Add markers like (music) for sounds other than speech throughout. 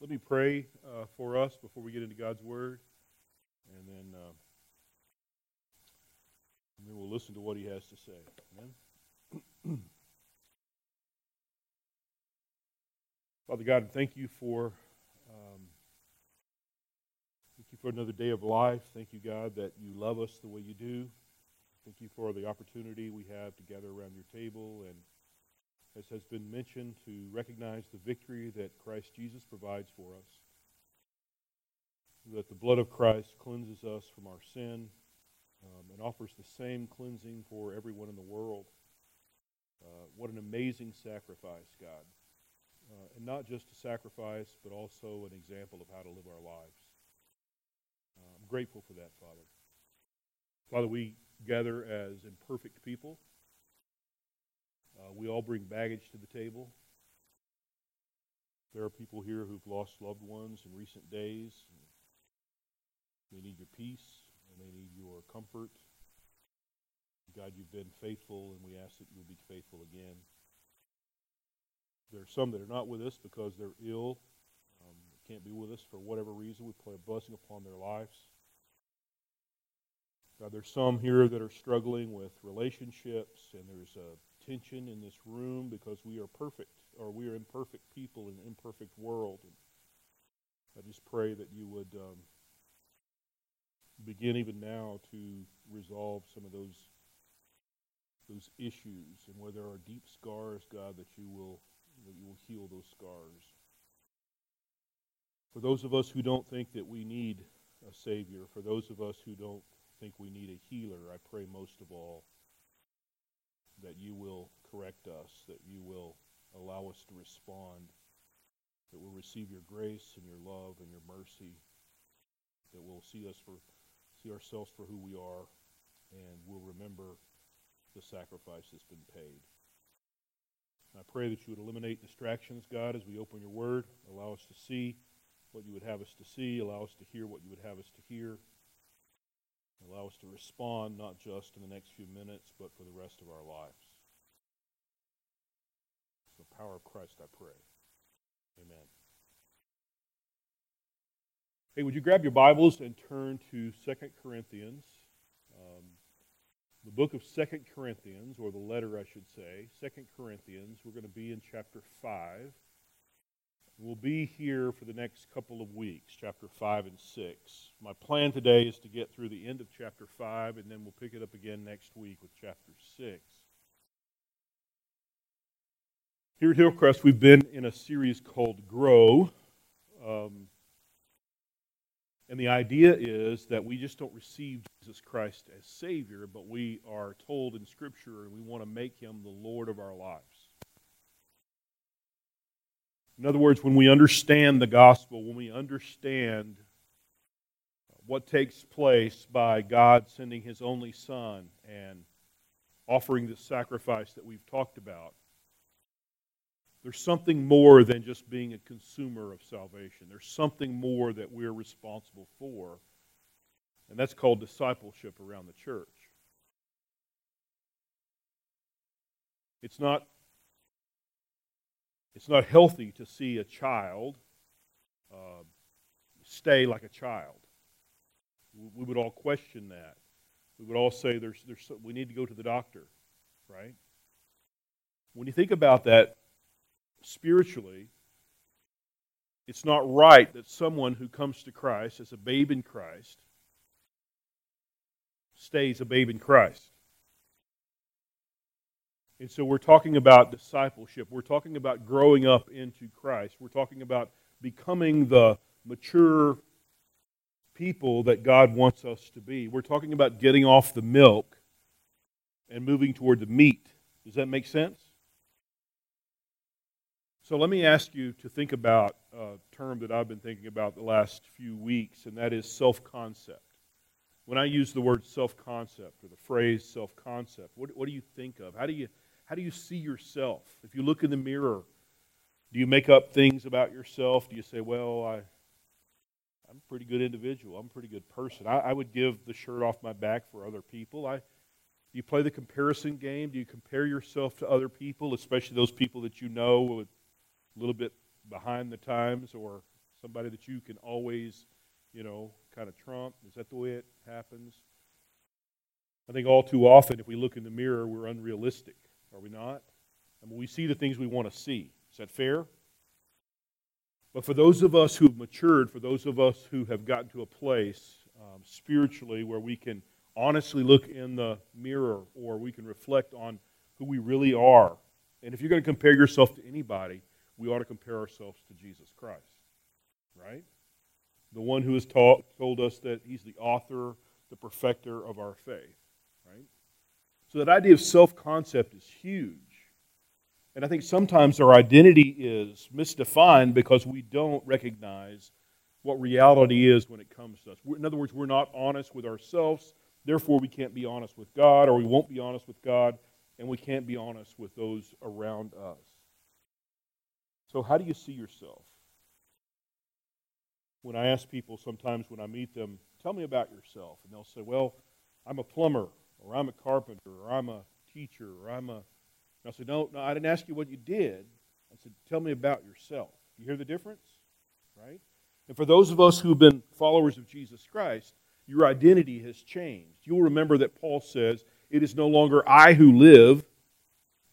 Let me pray uh, for us before we get into God's Word, and then, uh, and then we'll listen to what He has to say. Amen. (clears throat) Father God, thank you for um, thank you for another day of life. Thank you, God, that you love us the way you do. Thank you for the opportunity we have to gather around your table and as has been mentioned, to recognize the victory that Christ Jesus provides for us. That the blood of Christ cleanses us from our sin um, and offers the same cleansing for everyone in the world. Uh, what an amazing sacrifice, God. Uh, and not just a sacrifice, but also an example of how to live our lives. Uh, I'm grateful for that, Father. Father, we gather as imperfect people. Uh, we all bring baggage to the table. There are people here who've lost loved ones in recent days. They need your peace and they need your comfort. God, you've been faithful, and we ask that you'll be faithful again. There are some that are not with us because they're ill, um, can't be with us for whatever reason. We pray a blessing upon their lives. God, there's some here that are struggling with relationships, and there's a tension in this room because we are perfect, or we are imperfect people in an imperfect world. And I just pray that you would um, begin even now to resolve some of those those issues, and where there are deep scars, God, that you will that you will heal those scars. For those of us who don't think that we need a Savior, for those of us who don't think we need a healer, I pray most of all that you will correct us, that you will allow us to respond, that we'll receive your grace and your love and your mercy, that we'll see us for see ourselves for who we are, and we'll remember the sacrifice that's been paid. And I pray that you would eliminate distractions, God, as we open your word. Allow us to see what you would have us to see. Allow us to hear what you would have us to hear. Allow us to respond not just in the next few minutes, but for the rest of our lives. In the power of Christ, I pray. Amen. Hey, would you grab your Bibles and turn to 2 Corinthians? Um, the book of 2 Corinthians, or the letter, I should say. 2 Corinthians. We're going to be in chapter 5. We'll be here for the next couple of weeks, chapter 5 and 6. My plan today is to get through the end of chapter 5, and then we'll pick it up again next week with chapter 6. Here at Hillcrest, we've been in a series called Grow. Um, and the idea is that we just don't receive Jesus Christ as Savior, but we are told in Scripture and we want to make Him the Lord of our lives. In other words, when we understand the gospel, when we understand what takes place by God sending His only Son and offering the sacrifice that we've talked about, there's something more than just being a consumer of salvation. There's something more that we're responsible for, and that's called discipleship around the church. It's not it's not healthy to see a child uh, stay like a child. We would all question that. We would all say there's, there's, we need to go to the doctor, right? When you think about that spiritually, it's not right that someone who comes to Christ as a babe in Christ stays a babe in Christ. And so we're talking about discipleship. We're talking about growing up into Christ. We're talking about becoming the mature people that God wants us to be. We're talking about getting off the milk and moving toward the meat. Does that make sense? So let me ask you to think about a term that I've been thinking about the last few weeks, and that is self concept. When I use the word self concept or the phrase self concept, what, what do you think of? How do you how do you see yourself? If you look in the mirror, do you make up things about yourself? Do you say, well, I, I'm a pretty good individual. I'm a pretty good person. I, I would give the shirt off my back for other people. I, do you play the comparison game? Do you compare yourself to other people, especially those people that you know a little bit behind the times or Somebody that you can always, you know, kind of trump? Is that the way it happens? I think all too often, if we look in the mirror, we're unrealistic, are we not? I mean, we see the things we want to see. Is that fair? But for those of us who have matured, for those of us who have gotten to a place um, spiritually where we can honestly look in the mirror or we can reflect on who we really are, and if you're going to compare yourself to anybody, we ought to compare ourselves to Jesus Christ, right? The one who has taught, told us that he's the author, the perfecter of our faith. So that idea of self concept is huge. And I think sometimes our identity is misdefined because we don't recognize what reality is when it comes to us. In other words, we're not honest with ourselves, therefore, we can't be honest with God, or we won't be honest with God, and we can't be honest with those around us. So, how do you see yourself? When I ask people sometimes when I meet them, tell me about yourself, and they'll say, well, I'm a plumber, or I'm a carpenter, or I'm a teacher, or I'm a. And I said, no, no, I didn't ask you what you did. I said, tell me about yourself. You hear the difference? Right? And for those of us who've been followers of Jesus Christ, your identity has changed. You'll remember that Paul says, It is no longer I who live,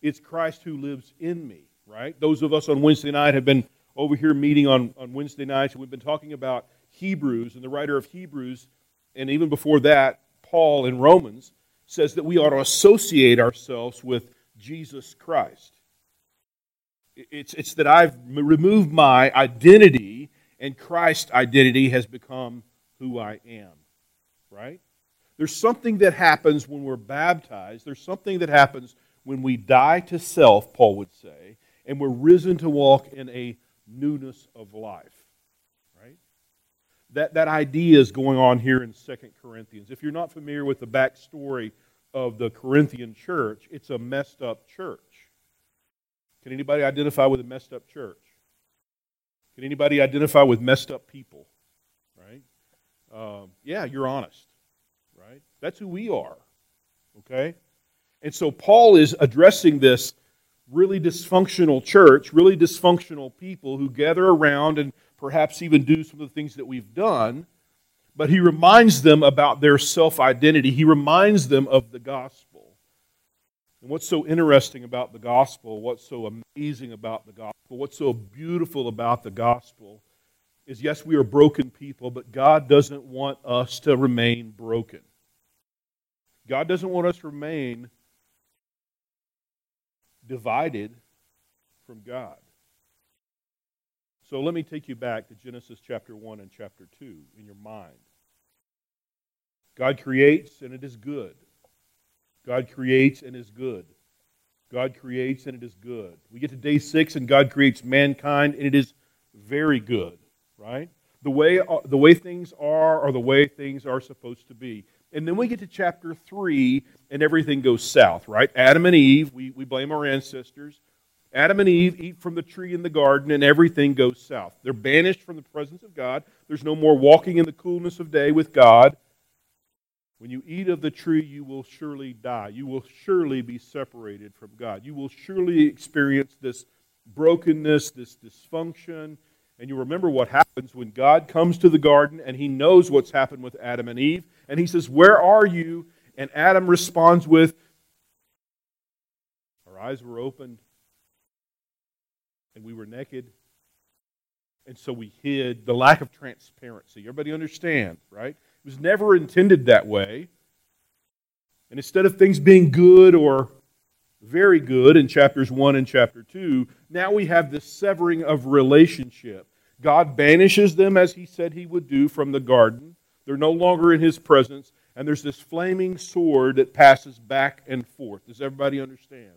it's Christ who lives in me, right? Those of us on Wednesday night have been over here meeting on, on Wednesday nights, and we've been talking about Hebrews, and the writer of Hebrews, and even before that, Paul in Romans, says that we ought to associate ourselves with Jesus Christ. It's, it's that I've removed my identity and Christ's identity has become who I am. Right? There's something that happens when we're baptized. There's something that happens when we die to self, Paul would say, and we're risen to walk in a newness of life that, that idea is going on here in Second Corinthians. If you're not familiar with the backstory of the Corinthian church, it's a messed up church. Can anybody identify with a messed up church? Can anybody identify with messed up people? Right? Um, yeah, you're honest. Right? That's who we are. Okay? And so Paul is addressing this really dysfunctional church, really dysfunctional people who gather around and perhaps even do some of the things that we've done, but he reminds them about their self identity. He reminds them of the gospel. And what's so interesting about the gospel, what's so amazing about the gospel, what's so beautiful about the gospel is yes, we are broken people, but God doesn't want us to remain broken. God doesn't want us to remain divided from God. So let me take you back to Genesis chapter 1 and chapter 2 in your mind. God creates and it is good. God creates and is good. God creates and it is good. We get to day 6 and God creates mankind and it is very good, right? The way, uh, the way things are are the way things are supposed to be. And then we get to chapter 3 and everything goes south, right? Adam and Eve, we, we blame our ancestors. Adam and Eve eat from the tree in the garden, and everything goes south. They're banished from the presence of God. There's no more walking in the coolness of day with God. When you eat of the tree, you will surely die. You will surely be separated from God. You will surely experience this brokenness, this dysfunction. And you remember what happens when God comes to the garden and he knows what's happened with Adam and Eve. And he says, Where are you? And Adam responds with, Our eyes were opened and we were naked. And so we hid the lack of transparency. Everybody understand, right? It was never intended that way. And instead of things being good or very good in chapters 1 and chapter 2, now we have this severing of relationship. God banishes them as he said he would do from the garden. They're no longer in his presence, and there's this flaming sword that passes back and forth. Does everybody understand?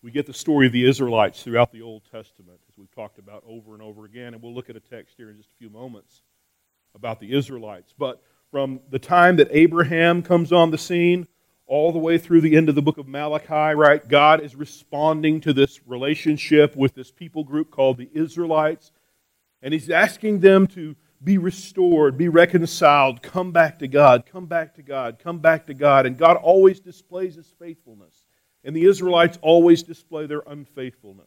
We get the story of the Israelites throughout the Old Testament, as we've talked about over and over again, and we'll look at a text here in just a few moments about the Israelites. But from the time that Abraham comes on the scene all the way through the end of the book of Malachi, right, God is responding to this relationship with this people group called the Israelites, and He's asking them to be restored, be reconciled, come back to God, come back to God, come back to God. And God always displays His faithfulness. And the Israelites always display their unfaithfulness.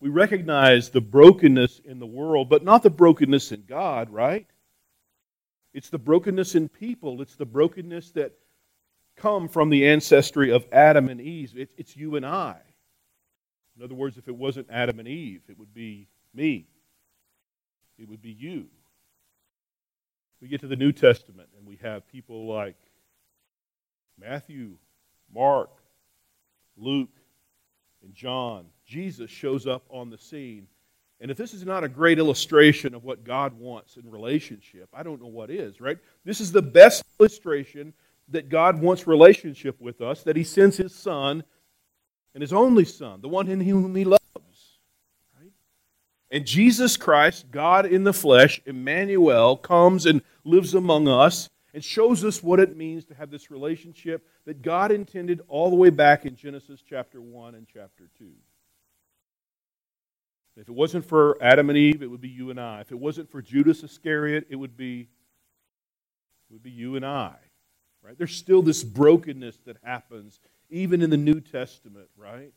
We recognize the brokenness in the world, but not the brokenness in God, right? It's the brokenness in people. It's the brokenness that come from the ancestry of Adam and Eve. it's you and I. In other words, if it wasn't Adam and Eve, it would be me. It would be you. We get to the New Testament and we have people like Matthew, Mark, Luke, and John. Jesus shows up on the scene. And if this is not a great illustration of what God wants in relationship, I don't know what is, right? This is the best illustration that God wants relationship with us, that He sends His Son and His only Son, the one in whom He loves. Right? And Jesus Christ, God in the flesh, Emmanuel, comes and lives among us and shows us what it means to have this relationship that God intended all the way back in Genesis chapter 1 and chapter 2. If it wasn't for Adam and Eve, it would be you and I. If it wasn't for Judas Iscariot, it would be, it would be you and I. Right? There's still this brokenness that happens even in the New Testament, right?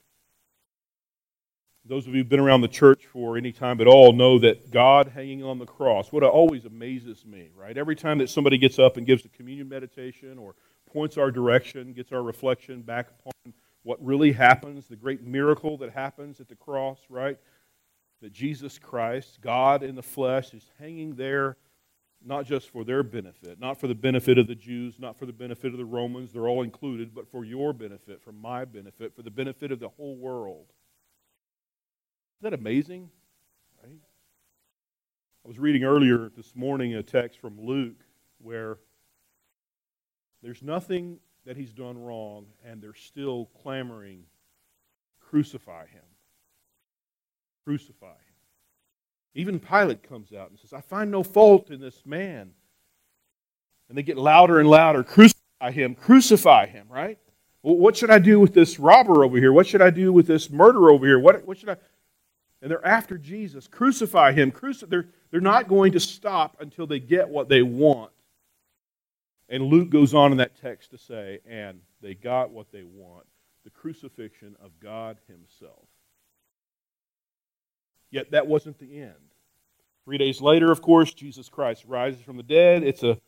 Those of you who've been around the church for any time at all know that God hanging on the cross, what always amazes me, right? Every time that somebody gets up and gives a communion meditation or points our direction, gets our reflection back upon what really happens, the great miracle that happens at the cross, right? That Jesus Christ, God in the flesh, is hanging there not just for their benefit, not for the benefit of the Jews, not for the benefit of the Romans, they're all included, but for your benefit, for my benefit, for the benefit of the whole world. Isn't that amazing? Right? I was reading earlier this morning a text from Luke where there's nothing that he's done wrong, and they're still clamoring, crucify him. Crucify him. Even Pilate comes out and says, I find no fault in this man. And they get louder and louder crucify him, crucify him, right? Well, what should I do with this robber over here? What should I do with this murderer over here? What, what should I. And they're after Jesus. Crucify him. Cruci- they're, they're not going to stop until they get what they want. And Luke goes on in that text to say, and they got what they want the crucifixion of God Himself. Yet that wasn't the end. Three days later, of course, Jesus Christ rises from the dead. It's a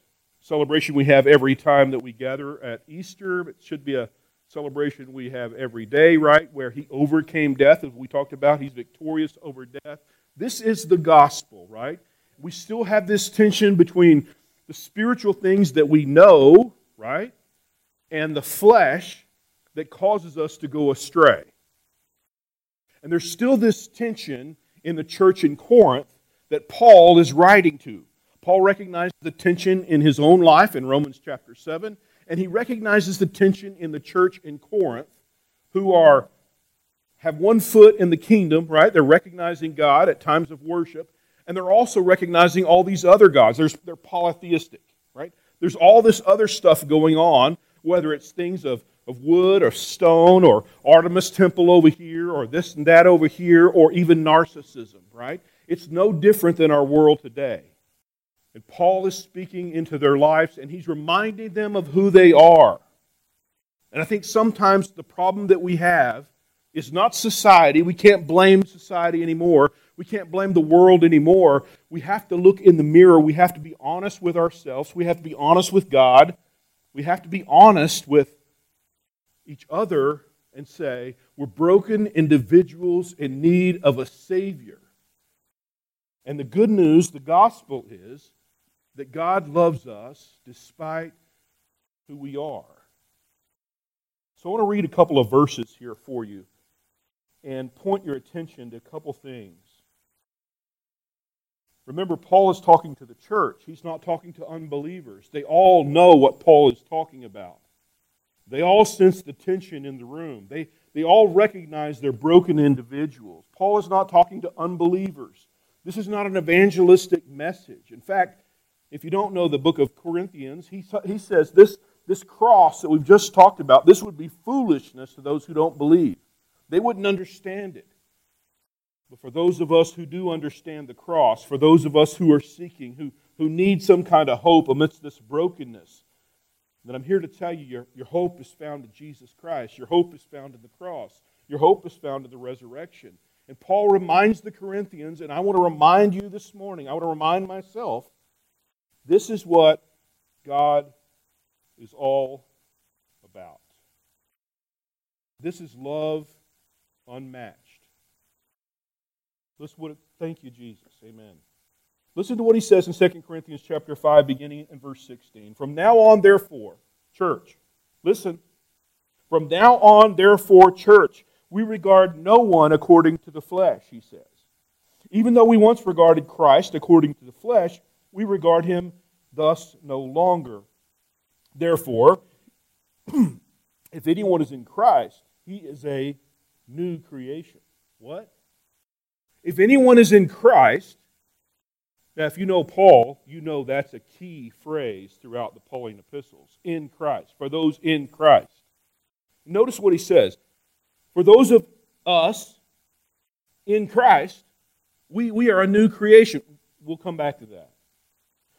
celebration we have every time that we gather at Easter. It should be a celebration we have every day, right? Where he overcame death, as we talked about. He's victorious over death. This is the gospel, right? We still have this tension between the spiritual things that we know, right? And the flesh that causes us to go astray. And there's still this tension in the church in Corinth that Paul is writing to. Paul recognized the tension in his own life in Romans chapter 7, and he recognizes the tension in the church in Corinth who are have one foot in the kingdom, right? They're recognizing God at times of worship, and they're also recognizing all these other gods. There's, they're polytheistic, right? There's all this other stuff going on, whether it's things of of wood or stone or Artemis temple over here or this and that over here or even narcissism, right? It's no different than our world today. And Paul is speaking into their lives and he's reminding them of who they are. And I think sometimes the problem that we have is not society. We can't blame society anymore. We can't blame the world anymore. We have to look in the mirror. We have to be honest with ourselves. We have to be honest with God. We have to be honest with each other and say, we're broken individuals in need of a Savior. And the good news, the gospel is that God loves us despite who we are. So I want to read a couple of verses here for you and point your attention to a couple things. Remember, Paul is talking to the church. He's not talking to unbelievers. They all know what Paul is talking about. They all sense the tension in the room. They, they all recognize they're broken individuals. Paul is not talking to unbelievers. This is not an evangelistic message. In fact, if you don't know the book of Corinthians, he, he says this, this cross that we've just talked about, this would be foolishness to those who don't believe. They wouldn't understand it. But for those of us who do understand the cross, for those of us who are seeking, who, who need some kind of hope amidst this brokenness, that I'm here to tell you your, your hope is found in Jesus Christ. Your hope is found in the cross. Your hope is found in the resurrection. And Paul reminds the Corinthians, and I want to remind you this morning, I want to remind myself, this is what God is all about. This is love unmatched. Listen what thank you, Jesus. Amen. Listen to what he says in 2 Corinthians chapter 5, beginning in verse 16. From now on, therefore, church, listen. From now on, therefore, church, we regard no one according to the flesh, he says. Even though we once regarded Christ according to the flesh, we regard him thus no longer. Therefore, (clears throat) if anyone is in Christ, he is a new creation. What? If anyone is in Christ, now if you know Paul, you know that's a key phrase throughout the Pauline epistles in Christ, for those in Christ. Notice what he says. For those of us in Christ, we, we are a new creation. We'll come back to that.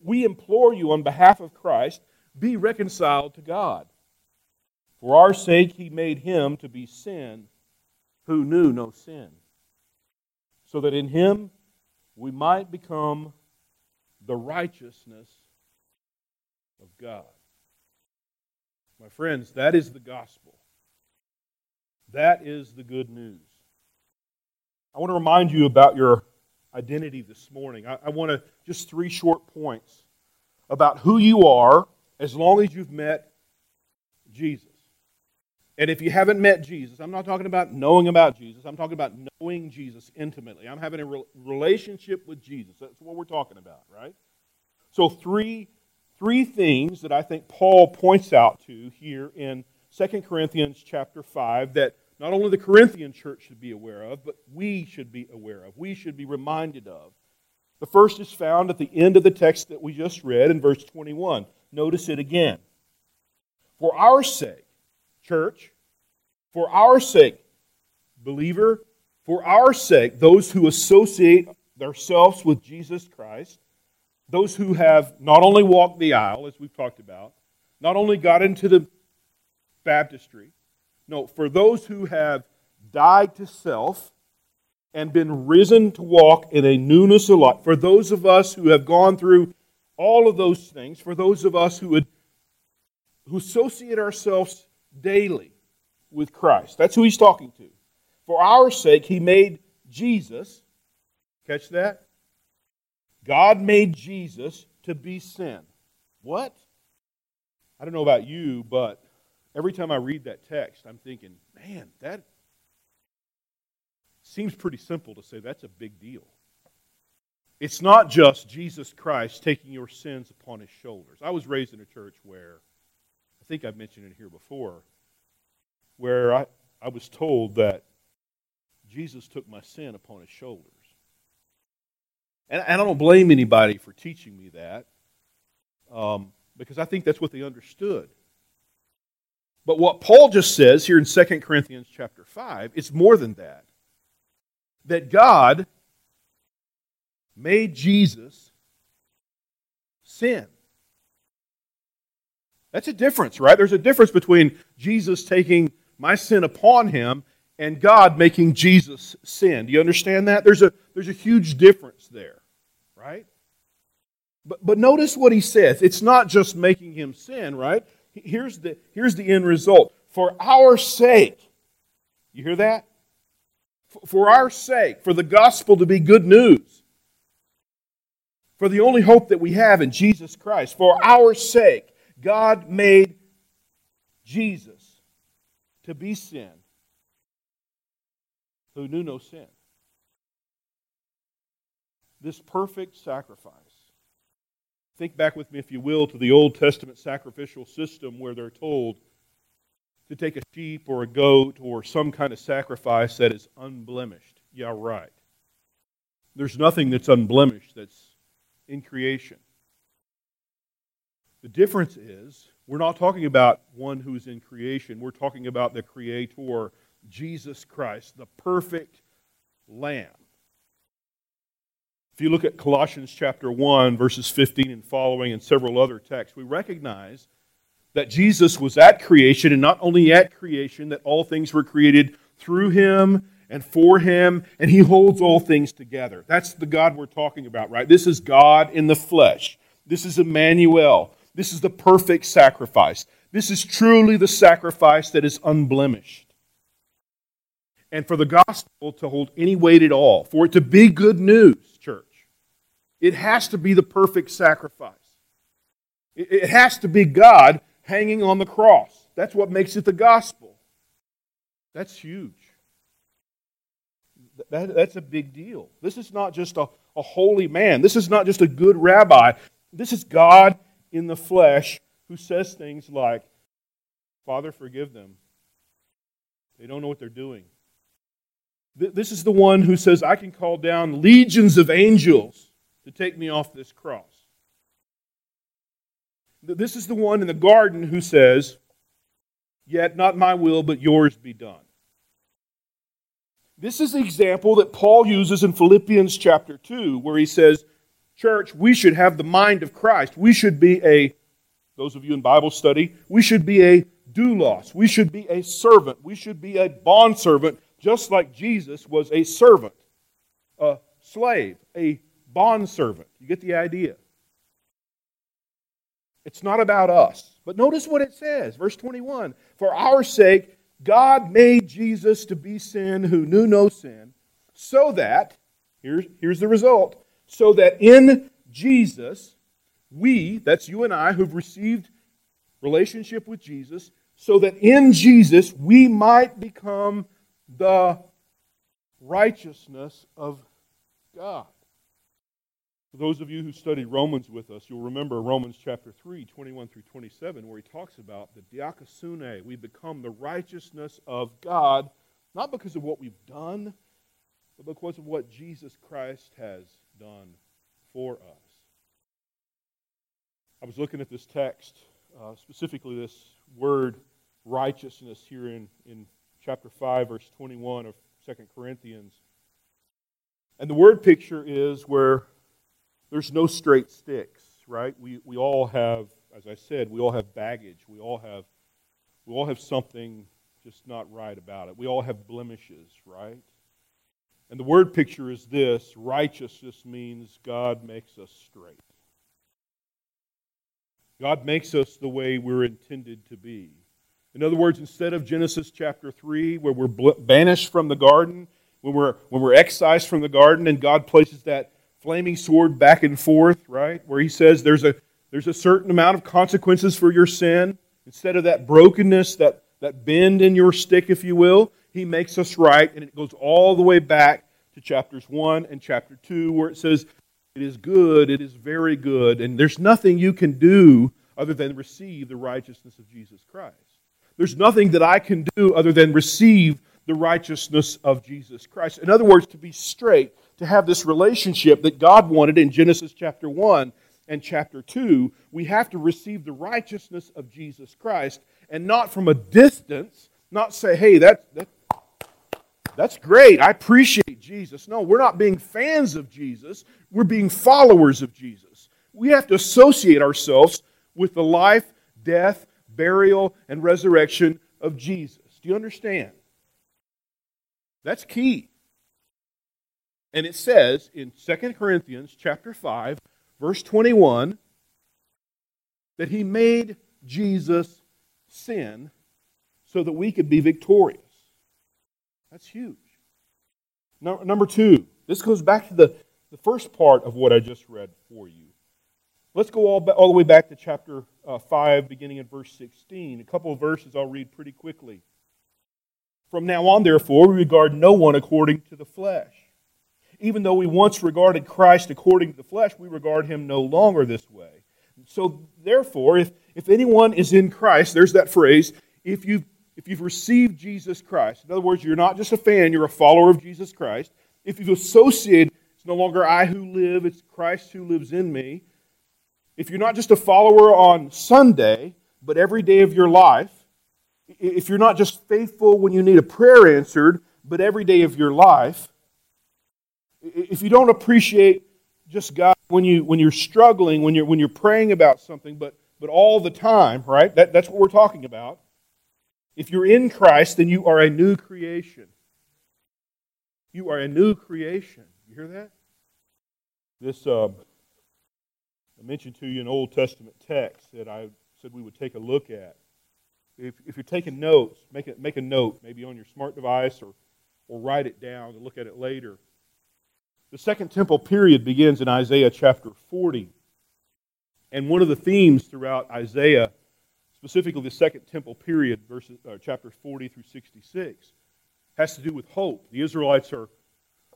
We implore you on behalf of Christ, be reconciled to God. For our sake, he made him to be sin who knew no sin, so that in him we might become the righteousness of God. My friends, that is the gospel. That is the good news. I want to remind you about your identity this morning. I, I want to just three short points about who you are as long as you've met Jesus. And if you haven't met Jesus, I'm not talking about knowing about Jesus. I'm talking about knowing Jesus intimately. I'm having a re- relationship with Jesus. That's what we're talking about, right? So three three things that I think Paul points out to here in 2 Corinthians chapter 5 that not only the Corinthian church should be aware of, but we should be aware of. We should be reminded of. The first is found at the end of the text that we just read in verse 21. Notice it again. For our sake, church, for our sake, believer, for our sake, those who associate themselves with Jesus Christ, those who have not only walked the aisle, as we've talked about, not only got into the baptistry, no, for those who have died to self and been risen to walk in a newness of life, for those of us who have gone through all of those things, for those of us who would who associate ourselves daily with Christ. That's who he's talking to. For our sake, he made Jesus, catch that? God made Jesus to be sin. What? I don't know about you, but every time I read that text, I'm thinking, man, that seems pretty simple to say that's a big deal. It's not just Jesus Christ taking your sins upon his shoulders. I was raised in a church where, I think I've mentioned it here before, where I, I was told that Jesus took my sin upon his shoulders. And, and I don't blame anybody for teaching me that um, because I think that's what they understood. But what Paul just says here in 2 Corinthians chapter 5, it's more than that. That God made Jesus sin. That's a difference, right? There's a difference between Jesus taking my sin upon him and God making Jesus sin. Do you understand that? There's a, there's a huge difference there, right? But, but notice what he says. It's not just making him sin, right? Here's the, here's the end result. For our sake, you hear that? For our sake, for the gospel to be good news, for the only hope that we have in Jesus Christ, for our sake, God made Jesus to be sin who knew no sin. This perfect sacrifice. Think back with me, if you will, to the Old Testament sacrificial system where they're told to take a sheep or a goat or some kind of sacrifice that is unblemished. Yeah, right. There's nothing that's unblemished that's in creation. The difference is we're not talking about one who's in creation. We're talking about the Creator, Jesus Christ, the perfect Lamb. If you look at Colossians chapter 1, verses 15 and following, and several other texts, we recognize that Jesus was at creation, and not only at creation, that all things were created through him and for him, and he holds all things together. That's the God we're talking about, right? This is God in the flesh. This is Emmanuel. This is the perfect sacrifice. This is truly the sacrifice that is unblemished. And for the gospel to hold any weight at all, for it to be good news, church, it has to be the perfect sacrifice. It has to be God hanging on the cross. That's what makes it the gospel. That's huge. That, that's a big deal. This is not just a, a holy man. This is not just a good rabbi. This is God in the flesh who says things like, Father, forgive them. They don't know what they're doing. This is the one who says, I can call down legions of angels to take me off this cross. This is the one in the garden who says, Yet not my will, but yours be done. This is the example that Paul uses in Philippians chapter 2, where he says, Church, we should have the mind of Christ. We should be a, those of you in Bible study, we should be a doulos. We should be a servant. We should be a bondservant, just like Jesus was a servant, a slave, a bondservant. You get the idea? It's not about us. But notice what it says, verse 21 For our sake, God made Jesus to be sin who knew no sin, so that, here's, here's the result, so that in Jesus, we, that's you and I, who've received relationship with Jesus, so that in Jesus we might become the righteousness of God. For those of you who studied Romans with us, you'll remember Romans chapter 3, 21 through 27, where he talks about the dikaiosune. We become the righteousness of God, not because of what we've done, but because of what Jesus Christ has done for us. I was looking at this text, uh, specifically this word righteousness here in, in chapter 5, verse 21 of 2 Corinthians. And the word picture is where there's no straight sticks, right? We, we all have, as I said, we all have baggage. We all have, we all have something just not right about it. We all have blemishes, right? And the word picture is this righteousness means God makes us straight. God makes us the way we're intended to be. In other words, instead of Genesis chapter 3, where we're banished from the garden, when we're, when we're excised from the garden, and God places that flaming sword back and forth, right? Where he says there's a, there's a certain amount of consequences for your sin. Instead of that brokenness, that, that bend in your stick, if you will, he makes us right. And it goes all the way back to chapters 1 and chapter 2, where it says, It is good, it is very good, and there's nothing you can do other than receive the righteousness of Jesus Christ. There's nothing that I can do other than receive the righteousness of Jesus Christ. In other words, to be straight, to have this relationship that God wanted in Genesis chapter 1 and chapter 2, we have to receive the righteousness of Jesus Christ and not from a distance, not say, hey, that, that, that's great. I appreciate Jesus. No, we're not being fans of Jesus. We're being followers of Jesus. We have to associate ourselves with the life, death, burial, and resurrection of Jesus. Do you understand? That's key. And it says in 2 Corinthians chapter 5, verse 21, that he made Jesus sin so that we could be victorious. That's huge. Number two, this goes back to the, the first part of what I just read for you. Let's go all, all the way back to chapter uh, 5, beginning at verse 16. A couple of verses I'll read pretty quickly. From now on, therefore, we regard no one according to the flesh. Even though we once regarded Christ according to the flesh, we regard him no longer this way. So, therefore, if, if anyone is in Christ, there's that phrase, if you've, if you've received Jesus Christ, in other words, you're not just a fan, you're a follower of Jesus Christ. If you've associated, It's no longer I who live, it's Christ who lives in me. If you're not just a follower on Sunday, but every day of your life, if you're not just faithful when you need a prayer answered, but every day of your life, if you don't appreciate just God when you when you're struggling, when you're when you're praying about something, but but all the time, right? That, that's what we're talking about. If you're in Christ, then you are a new creation. You are a new creation. You hear that? This uh, I mentioned to you an Old Testament text that I said we would take a look at. If, if you're taking notes, make, it, make a note, maybe on your smart device or, or write it down and look at it later. The Second Temple period begins in Isaiah chapter 40. And one of the themes throughout Isaiah, specifically the Second Temple period, verses, uh, chapters 40 through 66, has to do with hope. The Israelites are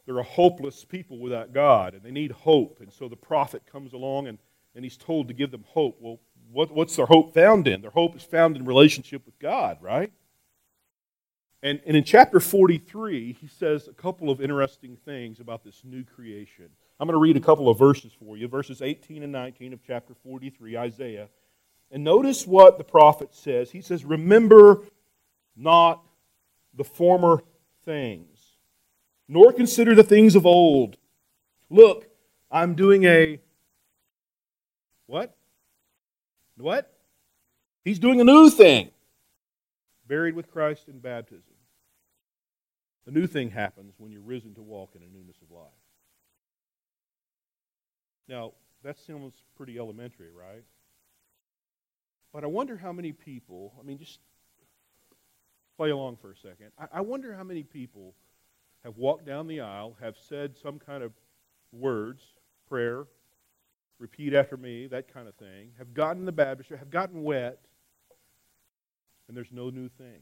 they're a hopeless people without God, and they need hope. And so the prophet comes along and, and he's told to give them hope. Well, what, what's their hope found in? Their hope is found in relationship with God, right? And, and in chapter 43, he says a couple of interesting things about this new creation. I'm going to read a couple of verses for you, verses 18 and 19 of chapter 43, Isaiah. And notice what the prophet says. He says, Remember not the former things, nor consider the things of old. Look, I'm doing a what? What? He's doing a new thing. Buried with Christ in baptism. A new thing happens when you're risen to walk in a newness of life. Now, that sounds pretty elementary, right? But I wonder how many people, I mean, just play along for a second. I, I wonder how many people have walked down the aisle, have said some kind of words, prayer, repeat after me, that kind of thing, have gotten the baptistry, have gotten wet, and there's no new thing.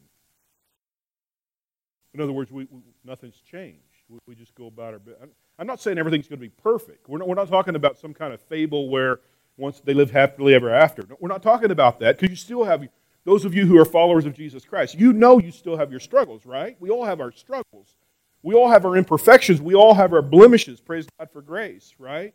In other words, we, we, nothing's changed. We, we, just go about our business. I'm not saying everything's going to be perfect. We're not, we're not talking about some kind of fable where once they live happily ever after. No, we're not talking about that because you still have, those of you who are followers of Jesus Christ, you know you still have your struggles, right? We all have our struggles. We all have our imperfections. We all have our blemishes. Praise God for grace, right?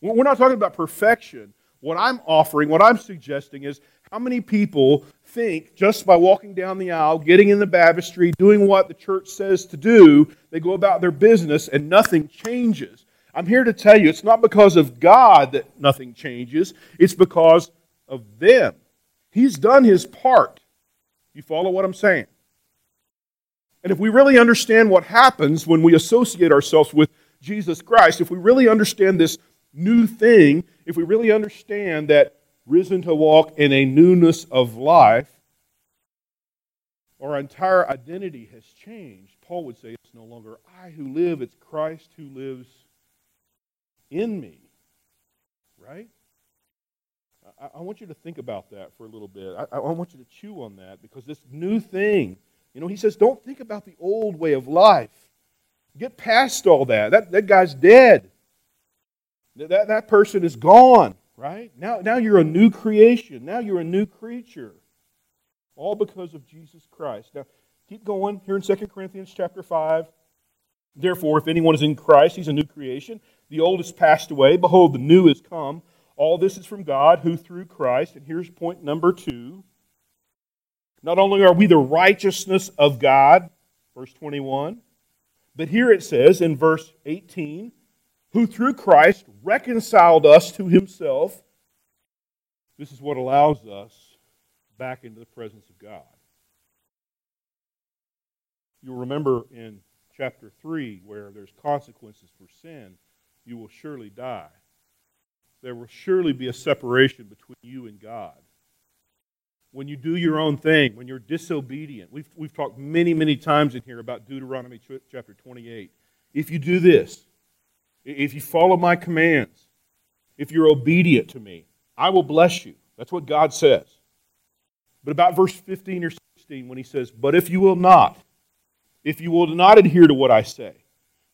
We're not talking about perfection. What I'm offering, what I'm suggesting is how many people think just by walking down the aisle, getting in the baptistry, doing what the church says to do, they go about their business and nothing changes. I'm here to tell you it's not because of God that nothing changes, it's because of them. He's done his part. You follow what I'm saying? And if we really understand what happens when we associate ourselves with Jesus Christ, if we really understand this new thing, if we really understand that risen to walk in a newness of life, our entire identity has changed. Paul would say it's no longer I who live, it's Christ who lives in me. Right? I, I want you to think about that for a little bit. I, I want you to chew on that because this new thing, you know, he says, don't think about the old way of life. Get past all that. That, that guy's dead. That, that person is gone right? Now, now you're a new creation. Now you're a new creature. All because of Jesus Christ. Now, keep going here in 2 Corinthians chapter 5. Therefore, if anyone is in Christ, he's a new creation. The old has passed away. Behold, the new has come. All this is from God, who through Christ, and here's point number two. Not only are we the righteousness of God, verse 21, but here it says in verse 18, who through Christ reconciled us to himself. This is what allows us back into the presence of God. You'll remember in chapter 3 where there's consequences for sin, you will surely die. There will surely be a separation between you and God. When you do your own thing, when you're disobedient, we've, we've talked many, many times in here about Deuteronomy chapter 28. If you do this, if you follow my commands, if you're obedient to me, I will bless you. That's what God says. But about verse 15 or 16, when he says, But if you will not, if you will not adhere to what I say,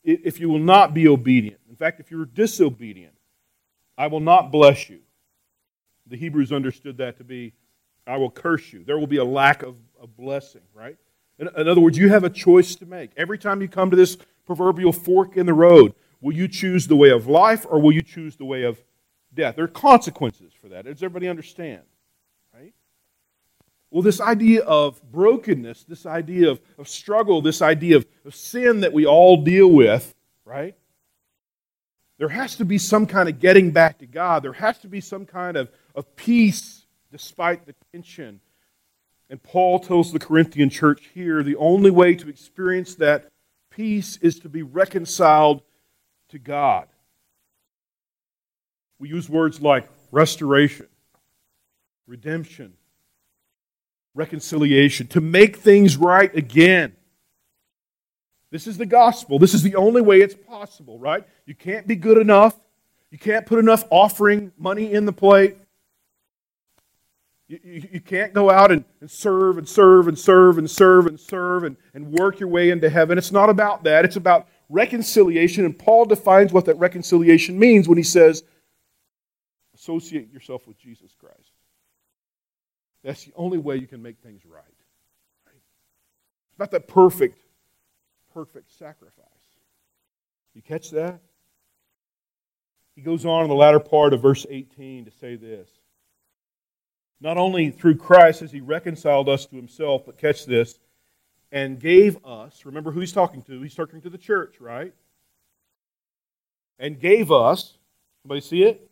if you will not be obedient, in fact, if you're disobedient, I will not bless you. The Hebrews understood that to be, I will curse you. There will be a lack of, of blessing, right? In, in other words, you have a choice to make. Every time you come to this proverbial fork in the road, will you choose the way of life or will you choose the way of death? There are consequences for that. Does everybody understand? Right? Well, this idea of brokenness, this idea of, of struggle, this idea of, of sin that we all deal with, right? There has to be some kind of getting back to God. There has to be some kind of, of peace despite the tension. And Paul tells the Corinthian church here the only way to experience that peace is to be reconciled to God. We use words like restoration, redemption, reconciliation, to make things right again. This is the gospel. This is the only way it's possible, right? You can't be good enough. You can't put enough offering money in the plate. You, you, you, can't go out and, and serve and serve and serve and serve and serve and, and work your way into heaven. It's not about that. It's about reconciliation. And Paul defines what that reconciliation means when he says, associate yourself with Jesus Christ. That's the only way you can make things right. It's about that perfect perfect sacrifice. You catch that? He goes on in the latter part of verse 18 to say this. Not only through Christ has he reconciled us to himself, but catch this, and gave us, remember who he's talking to? He's talking to the church, right? And gave us, somebody see it?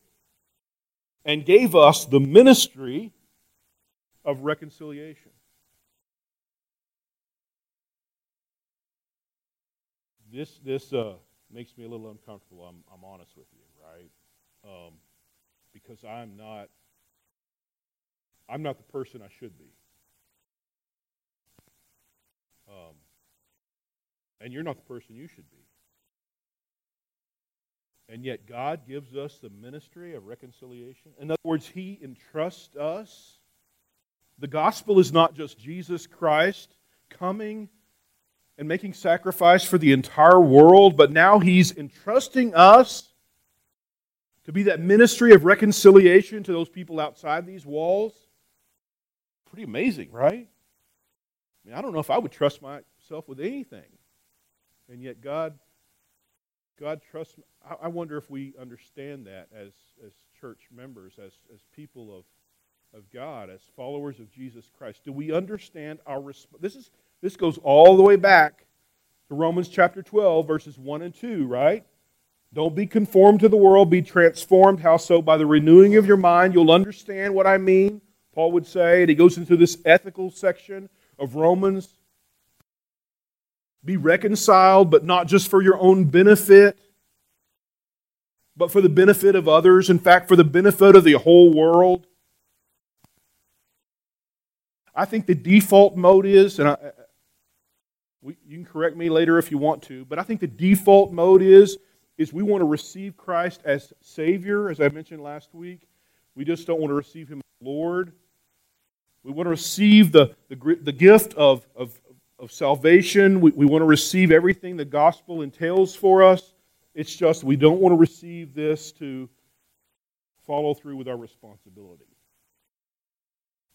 And gave us the ministry of reconciliation. this this uh, makes me a little uncomfortable. I'm I'm honest with you, right? Um, because I'm not I'm not the person I should be. Um, and you're not the person you should be. And yet God gives us the ministry of reconciliation. In other words, He entrusts us. The gospel is not just Jesus Christ coming and making sacrifice for the entire world, but now he's entrusting us to be that ministry of reconciliation to those people outside these walls. Pretty amazing, right? I mean, I don't know if I would trust myself with anything. And yet God God trusts me. I wonder if we understand that as, as church members, as, as people of, of God, as followers of Jesus Christ. Do we understand our response? This is this goes all the way back to Romans chapter 12, verses 1 and 2, right? Don't be conformed to the world, be transformed. How so? By the renewing of your mind, you'll understand what I mean, Paul would say. And he goes into this ethical section of Romans. Be reconciled, but not just for your own benefit, but for the benefit of others. In fact, for the benefit of the whole world. I think the default mode is, and I, we, you can correct me later if you want to, but I think the default mode is, is we want to receive Christ as Savior, as I mentioned last week. We just don't want to receive Him as Lord. We want to receive the, the, the gift of, of, of salvation. We, we want to receive everything the gospel entails for us. It's just we don't want to receive this to follow through with our responsibility.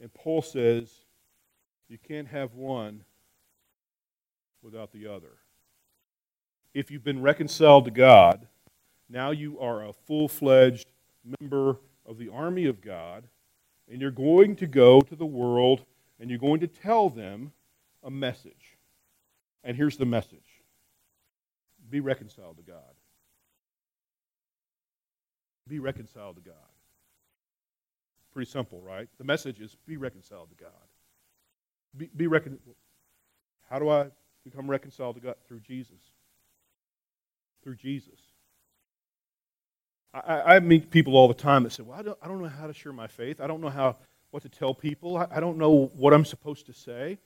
And Paul says you can't have one without the other. If you've been reconciled to God, now you are a full fledged member of the army of God, and you're going to go to the world and you're going to tell them a message. And here's the message be reconciled to God. Be reconciled to God. Pretty simple, right? The message is be reconciled to God. Be, be reconciled. How do I become reconciled to God through Jesus. Through Jesus. I, I meet people all the time that say, Well, I don't, I don't know how to share my faith. I don't know how what to tell people. I, I don't know what I'm supposed to say.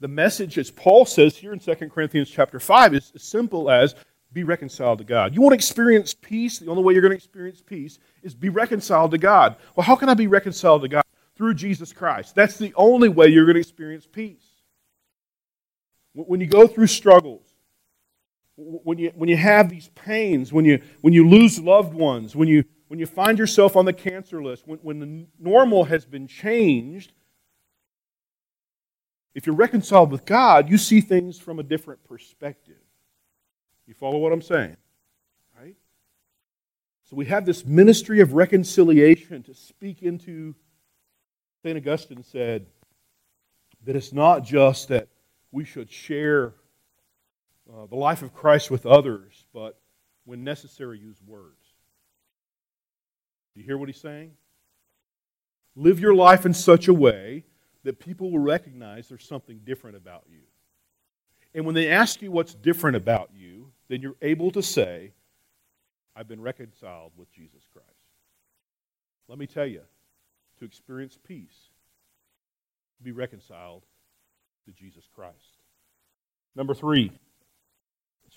The message, as Paul says here in 2 Corinthians chapter 5, is as simple as be reconciled to God. You want to experience peace? The only way you're going to experience peace is be reconciled to God. Well, how can I be reconciled to God? Through Jesus Christ. That's the only way you're going to experience peace. When you go through struggles, when you, when you have these pains, when you, when you lose loved ones, when you, when you find yourself on the cancer list, when, when the normal has been changed, if you're reconciled with God, you see things from a different perspective. You follow what I'm saying? Right? So we have this ministry of reconciliation to speak into. St. Augustine said that it's not just that we should share uh, the life of Christ with others, but when necessary, use words. Do you hear what he's saying? Live your life in such a way that people will recognize there's something different about you. And when they ask you what's different about you, then you're able to say, I've been reconciled with Jesus Christ. Let me tell you, to experience peace, be reconciled to Jesus Christ. Number three,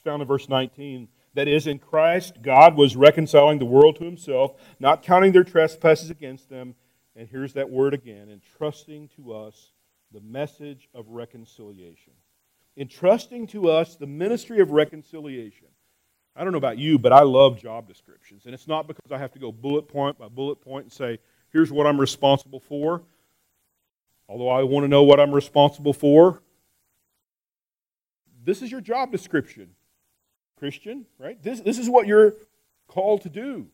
found in verse 19. That is, in Christ, God was reconciling the world to himself, not counting their trespasses against them. And here's that word again entrusting to us the message of reconciliation. Entrusting to us the ministry of reconciliation. I don't know about you, but I love job descriptions. And it's not because I have to go bullet point by bullet point and say, here's what I'm responsible for. Although I want to know what I'm responsible for. This is your job description, Christian, right? This, this is what you're called to do.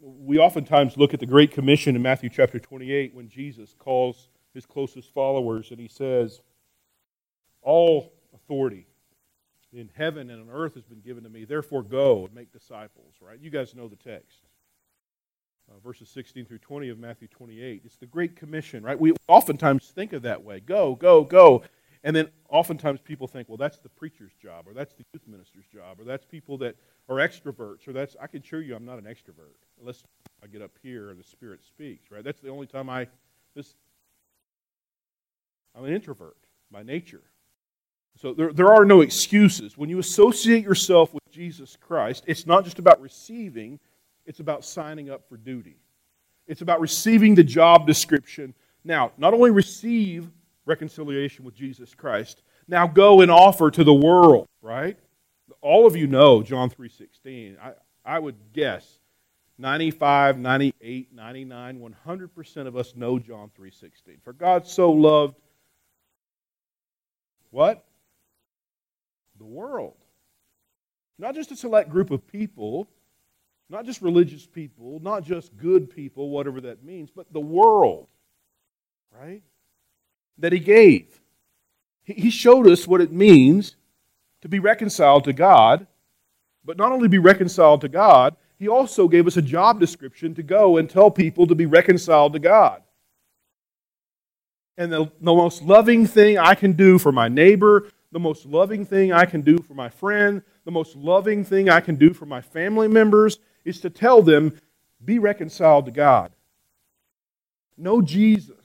We oftentimes look at the Great Commission in Matthew chapter 28 when Jesus calls his closest followers and he says, All authority in heaven and on earth has been given to me. Therefore, go and make disciples, right? You guys know the text. Uh, verses 16 through 20 of Matthew 28. It's the Great Commission, right? We oftentimes think of that way go, go, go. And then oftentimes people think, well, that's the preacher's job, or that's the youth minister's job, or that's people that are extroverts, or that's, I can assure you I'm not an extrovert, unless I get up here and the Spirit speaks, right? That's the only time I, this, I'm an introvert by nature. So there, there are no excuses. When you associate yourself with Jesus Christ, it's not just about receiving, it's about signing up for duty. It's about receiving the job description. Now, not only receive reconciliation with Jesus Christ, now go and offer to the world, right? All of you know John 3.16. I, I would guess 95, 98, 99, 100% of us know John 3.16. For God so loved what? the world. Not just a select group of people, not just religious people, not just good people, whatever that means, but the world, right? That he gave. He showed us what it means to be reconciled to God, but not only be reconciled to God, he also gave us a job description to go and tell people to be reconciled to God. And the, the most loving thing I can do for my neighbor, the most loving thing I can do for my friend, the most loving thing I can do for my family members is to tell them, be reconciled to God. Know Jesus.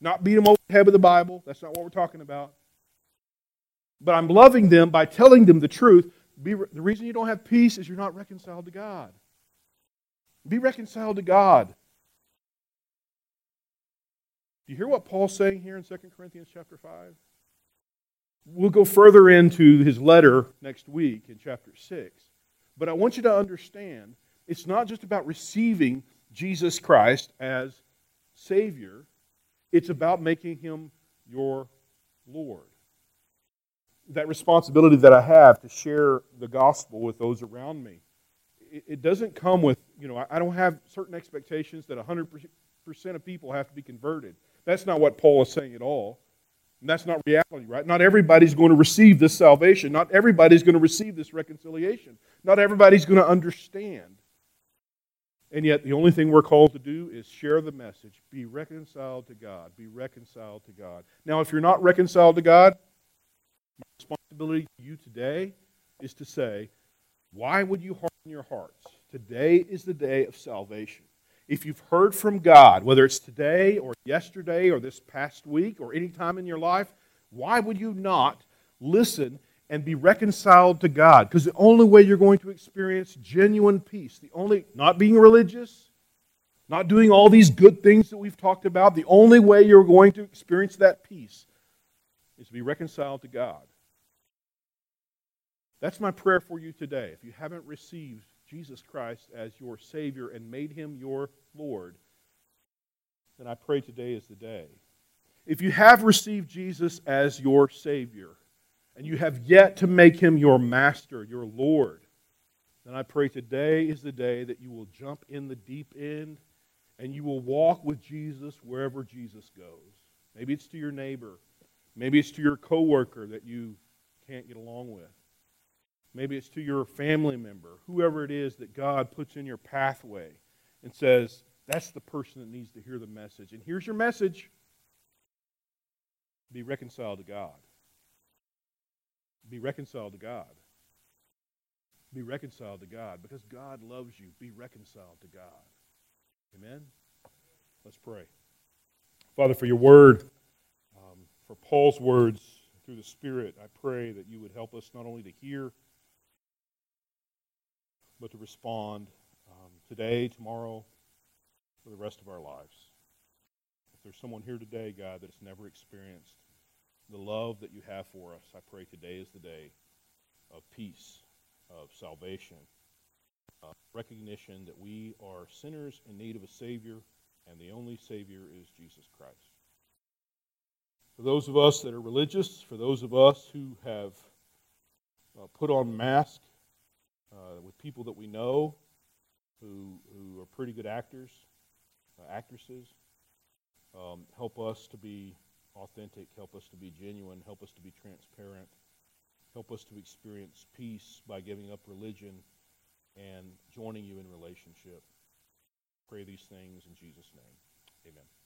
Not beat them over the head with the Bible. That's not what we're talking about. But I'm loving them by telling them the truth. Be, the reason you don't have peace is you're not reconciled to God. Be reconciled to God. Do you hear what Paul's saying here in 2 Corinthians chapter 5? We'll go further into his letter next week in chapter 6. But I want you to understand it's not just about receiving Jesus Christ as Savior, it's about making him your Lord. That responsibility that I have to share the gospel with those around me. It, doesn't come with, you know, I don't have certain expectations that 100% of people have to be converted. That's not what Paul is saying at all. And that's not reality, right? Not everybody's going to receive this salvation. Not everybody's going to receive this reconciliation. Not everybody's going to understand. And yet, the only thing we're called to do is share the message. Be reconciled to God. Be reconciled to God. Now, if you're not reconciled to God, my responsibility to you today is to say, why would you harden your hearts? Today is the day of salvation if you've heard from God, whether it's today or yesterday or this past week or any time in your life, why would you not listen and be reconciled to God? Because the only way you're going to experience genuine peace, the only, not being religious, not doing all these good things that we've talked about, the only way you're going to experience that peace is to be reconciled to God. That's my prayer for you today. If you haven't received Jesus Christ as your Savior and made him your Lord, then I pray today is the day. If you have received Jesus as your Savior and you have yet to make him your Master, your Lord, And I pray today is the day that you will jump in the deep end and you will walk with Jesus wherever Jesus goes. Maybe it's to your neighbor. Maybe it's to your coworker that you can't get along with. Maybe it's to your family member, whoever it is that God puts in your pathway and says, that's the person that needs to hear the message. And here's your message be reconciled to God. Be reconciled to God. Be reconciled to God because God loves you. Be reconciled to God. Amen? Let's pray. Father, for your word, um, for Paul's words through the Spirit, I pray that you would help us not only to hear, but to respond um, today, tomorrow, for the rest of our lives. If there's someone here today, God, that has never experienced the love that you have for us, I pray today is the day of peace, of salvation, uh, recognition that we are sinners in need of a Savior, and the only Savior is Jesus Christ. For those of us that are religious, for those of us who have uh, put on masks uh, with people that we know who, who are pretty good actors, uh, actresses, um, help us to be authentic, help us to be genuine, help us to be transparent, help us to experience peace by giving up religion and joining you in relationship. Pray these things in Jesus' name. Amen.